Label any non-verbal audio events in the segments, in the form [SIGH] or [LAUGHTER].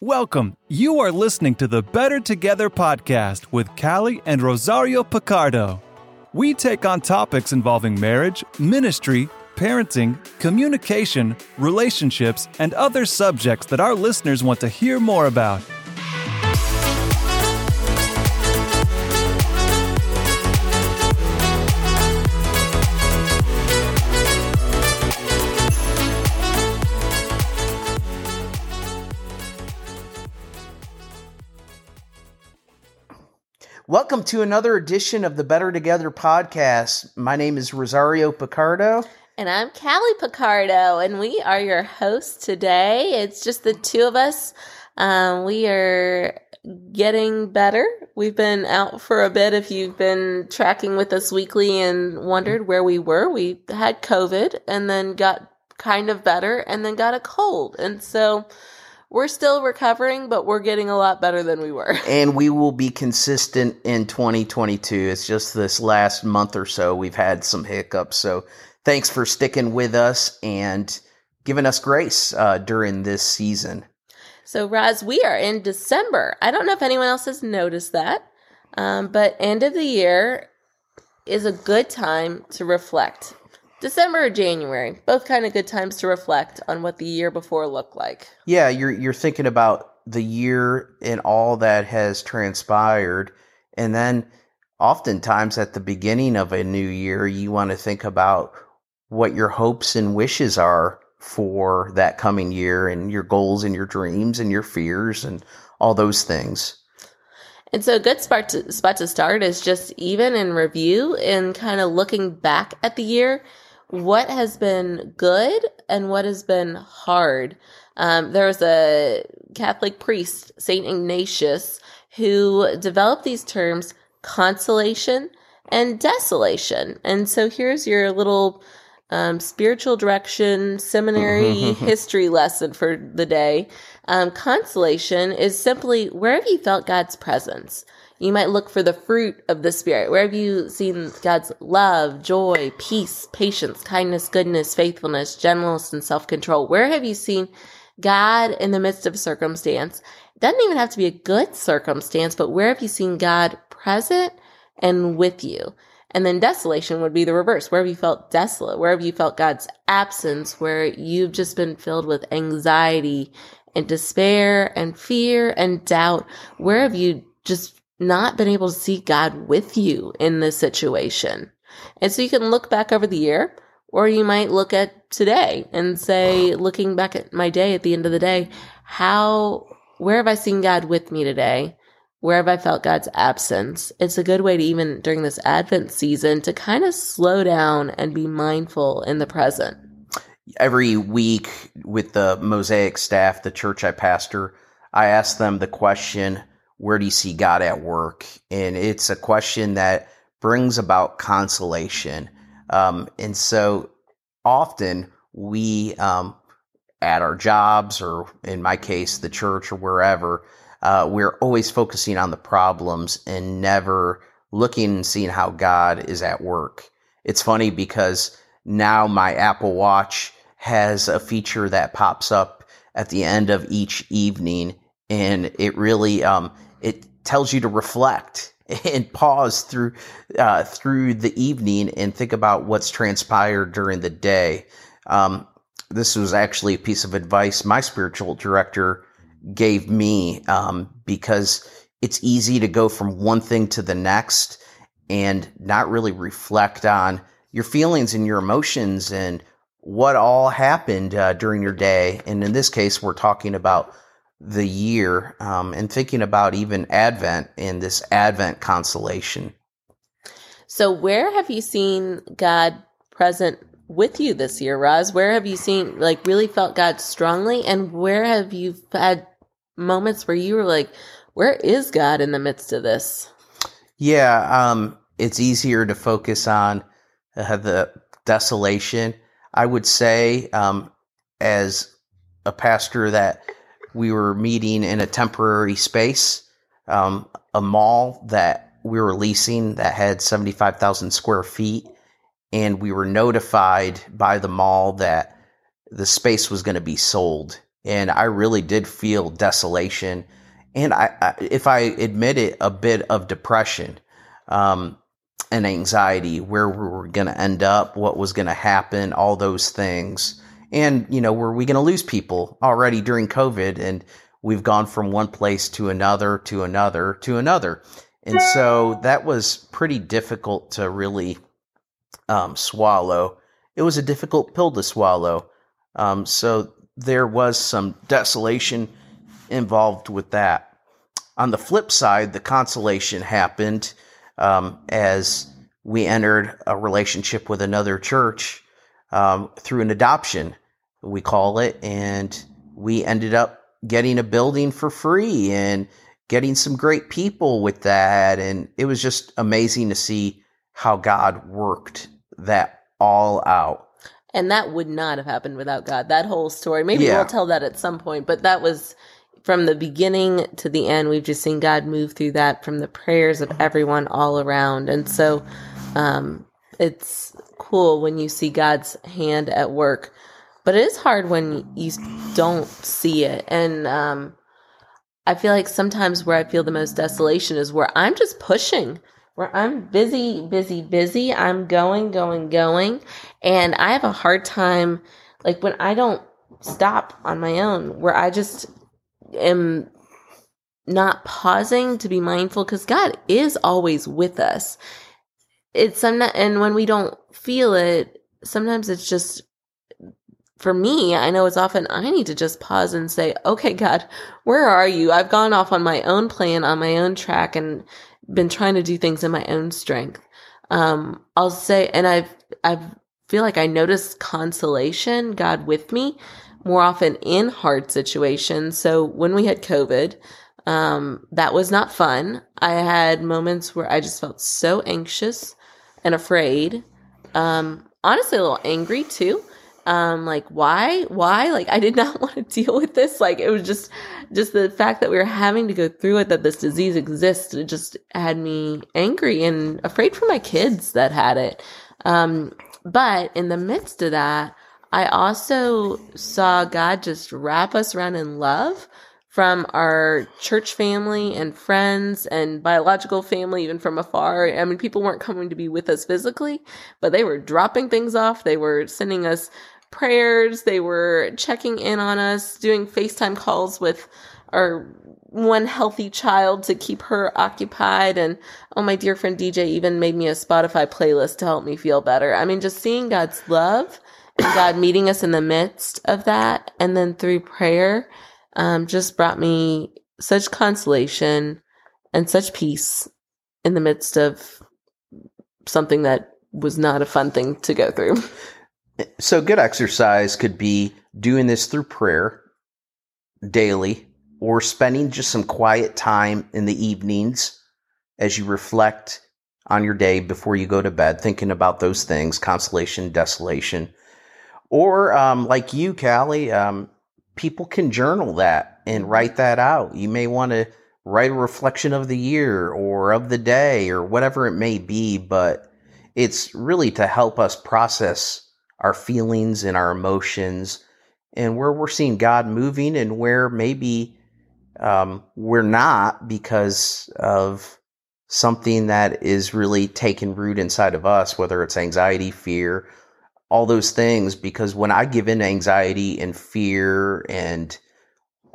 Welcome. You are listening to the Better Together podcast with Callie and Rosario Picardo. We take on topics involving marriage, ministry, parenting, communication, relationships, and other subjects that our listeners want to hear more about. Welcome to another edition of the Better Together podcast. My name is Rosario Picardo. And I'm Callie Picardo, and we are your hosts today. It's just the two of us. Um, we are getting better. We've been out for a bit. If you've been tracking with us weekly and wondered where we were, we had COVID and then got kind of better and then got a cold. And so we're still recovering, but we're getting a lot better than we were. [LAUGHS] And we will be consistent in 2022. It's just this last month or so we've had some hiccups. So thanks for sticking with us and giving us grace uh, during this season. So, Roz, we are in December. I don't know if anyone else has noticed that, um, but end of the year is a good time to reflect. December or January, both kind of good times to reflect on what the year before looked like. Yeah, you're you're thinking about the year and all that has transpired, and then oftentimes at the beginning of a new year, you want to think about what your hopes and wishes are for that coming year, and your goals and your dreams and your fears and all those things. And so, a good spot to, spot to start is just even in review and kind of looking back at the year what has been good and what has been hard. Um, there was a Catholic priest, Saint Ignatius, who developed these terms consolation and desolation. And so here's your little um, spiritual direction seminary [LAUGHS] history lesson for the day. Um, consolation is simply where have you felt God's presence? You might look for the fruit of the Spirit. Where have you seen God's love, joy, peace, patience, kindness, goodness, faithfulness, gentleness, and self control? Where have you seen God in the midst of circumstance? It doesn't even have to be a good circumstance, but where have you seen God present and with you? And then desolation would be the reverse. Where have you felt desolate? Where have you felt God's absence? Where you've just been filled with anxiety and despair and fear and doubt? Where have you just not been able to see God with you in this situation. And so you can look back over the year, or you might look at today and say, looking back at my day at the end of the day, how, where have I seen God with me today? Where have I felt God's absence? It's a good way to even during this Advent season to kind of slow down and be mindful in the present. Every week with the Mosaic staff, the church I pastor, I ask them the question, where do you see God at work? And it's a question that brings about consolation. Um, and so often we, um, at our jobs, or in my case, the church or wherever, uh, we're always focusing on the problems and never looking and seeing how God is at work. It's funny because now my Apple Watch has a feature that pops up at the end of each evening and it really um, it tells you to reflect [LAUGHS] and pause through uh, through the evening and think about what's transpired during the day. Um, this was actually a piece of advice my spiritual director gave me um, because it's easy to go from one thing to the next and not really reflect on your feelings and your emotions and what all happened uh, during your day. And in this case, we're talking about the year um, and thinking about even Advent and this Advent consolation. So, where have you seen God present with you this year, Roz? Where have you seen, like, really felt God strongly? And where have you had moments where you were like, where is God in the midst of this? Yeah, um, it's easier to focus on uh, the desolation. I would say, um, as a pastor that we were meeting in a temporary space, um, a mall that we were leasing that had 75,000 square feet. And we were notified by the mall that the space was going to be sold. and I really did feel desolation, and I, I if I admit it, a bit of depression. Um, and anxiety, where we were going to end up, what was going to happen, all those things. And, you know, were we going to lose people already during COVID? And we've gone from one place to another, to another, to another. And so that was pretty difficult to really um, swallow. It was a difficult pill to swallow. Um, so there was some desolation involved with that. On the flip side, the consolation happened um, as we entered a relationship with another church um, through an adoption, we call it, and we ended up getting a building for free and getting some great people with that. And it was just amazing to see how God worked that all out. And that would not have happened without God. That whole story. Maybe Yeah. we'll tell that at some point, but that was from the beginning to the end. We've just seen God move through that from the prayers of everyone all around. And so um, it's cool when you see God's hand at work, but it is hard when you don't see it. And um, I feel like sometimes where I feel the most desolation is where I'm just pushing, where I'm busy, busy, busy. I'm going, going, going. And I have a hard time, like when I don't stop on my own, where I just am not pausing to be mindful because God is always with us. It's some, and when we don't feel it, sometimes it's just for me, I know it's often I need to just pause and say, okay, God, where are you? I've gone off on my own plan, on my own track, and been trying to do things in my own strength. Um, I'll say, and I've, I've feel like I notice consolation, God with me, more often in hard situations. So when we had COVID, um, that was not fun. I had moments where I just felt so anxious and afraid. Um, honestly, a little angry too. Um like why why? Like i did [LAUGHS] not want to deal with this. Like it was just just the fact that we were having to go through it that this disease exists it just had me angry and afraid for my kids that had it. Um but in the midst of that i also saw god just wrap us around in love from our church family and friends and biological family, even from afar. I mean, people weren't coming to be with us physically, but they were dropping things off. They were sending us prayers. They were checking in on us, doing FaceTime calls with our one healthy child to keep her occupied. And oh, my dear friend DJ even made me a Spotify playlist to help me feel better. I mean, just seeing God's love and God meeting us in the midst of that, and then through prayer, um, just brought me such consolation and such peace in the midst of something that was not a fun thing to go through. [LAUGHS] So, good exercise could be doing this through prayer daily or spending just some quiet time in the evenings as you reflect on your day before you go to bed, thinking about those things consolation, desolation. Or, um, like you, Callie, um, people can journal that and write that out. You may want to write a reflection of the year or of the day or whatever it may be, but it's really to help us process our feelings and our emotions and where we're seeing God moving and where maybe um, we're not because of something that is really taking root inside of us, whether it's anxiety, fear, all those things. Because when I give in to anxiety and fear and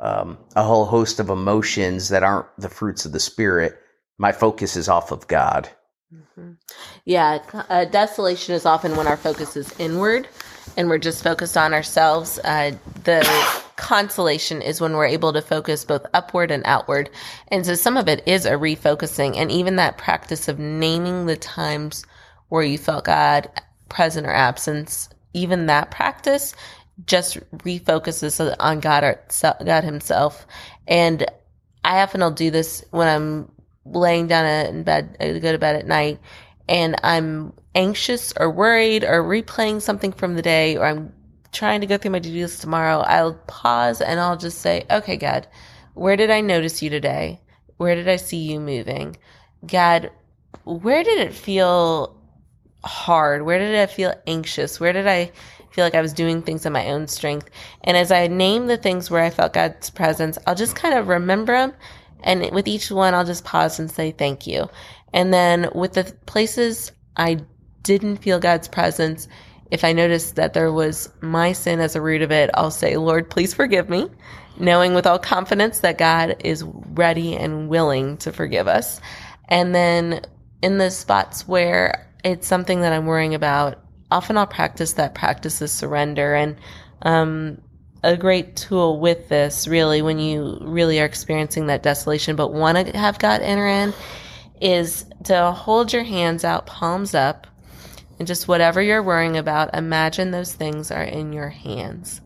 um, a whole host of emotions that aren't the fruits of the Spirit, my focus is off of God. Mhm. Yeah, uh, desolation is often when our focus is inward and we're just focused on ourselves. Uh, the consolation is when we're able to focus both upward and outward. And so some of it is a refocusing, and even that practice of naming the times where you felt God present or absence, even that practice just refocuses on God or God Himself. And I often will do this when I'm laying down in bed, I go to bed at night, and I'm anxious or worried or replaying something from the day, or I'm trying to go through my to do list tomorrow, I'll pause and I'll just say, okay, God, where did I notice you today? Where did I see you moving? God, where did it feel hard? Where did I feel anxious? Where did I feel like I was doing things in my own strength? And as I name the things where I felt God's presence, I'll just kind of remember them. And with each one, I'll just pause and say thank you. And then with the places I didn't feel God's presence, if I notice that there was my sin as a root of it, I'll say, Lord, please forgive me, knowing with all confidence that God is ready and willing to forgive us. And then in the spots where it's something that I'm worrying about, often I'll practice that practice of surrender. And um, a great tool with this, really, when you really are experiencing that desolation, but want to have God enter in, is to hold your hands out, palms up, and just whatever you're worrying about, imagine those things are in your hands.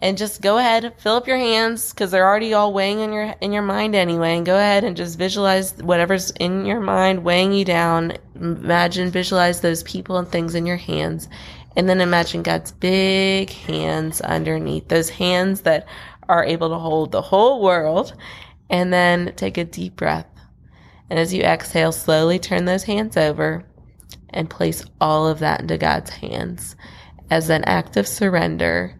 And just go ahead, fill up your hands because they're already all weighing in your in your mind anyway. And go ahead and just visualize whatever's in your mind weighing you down. Imagine, visualize those people and things in your hands, and then imagine God's big hands underneath those hands that are able to hold the whole world. And then take a deep breath. And as you exhale, slowly turn those hands over and place all of that into God's hands as an act of surrender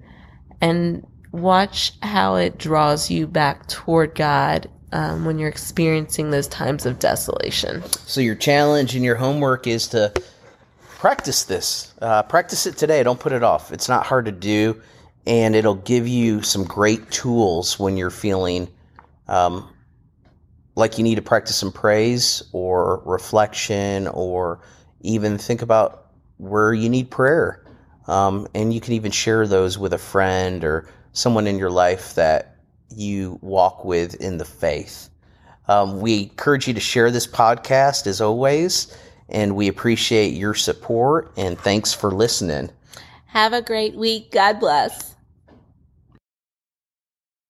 and watch how it draws you back toward God um, when you're experiencing those times of desolation. So, your challenge and your homework is to practice this. Uh, practice it today. Don't put it off. It's not hard to do, and it'll give you some great tools when you're feeling um, like you need to practice some praise or reflection or even think about where you need prayer. Um, and you can even share those with a friend or someone in your life that you walk with in the faith. Um, we encourage you to share this podcast as always, and we appreciate your support and thanks for listening. Have a great week. God bless.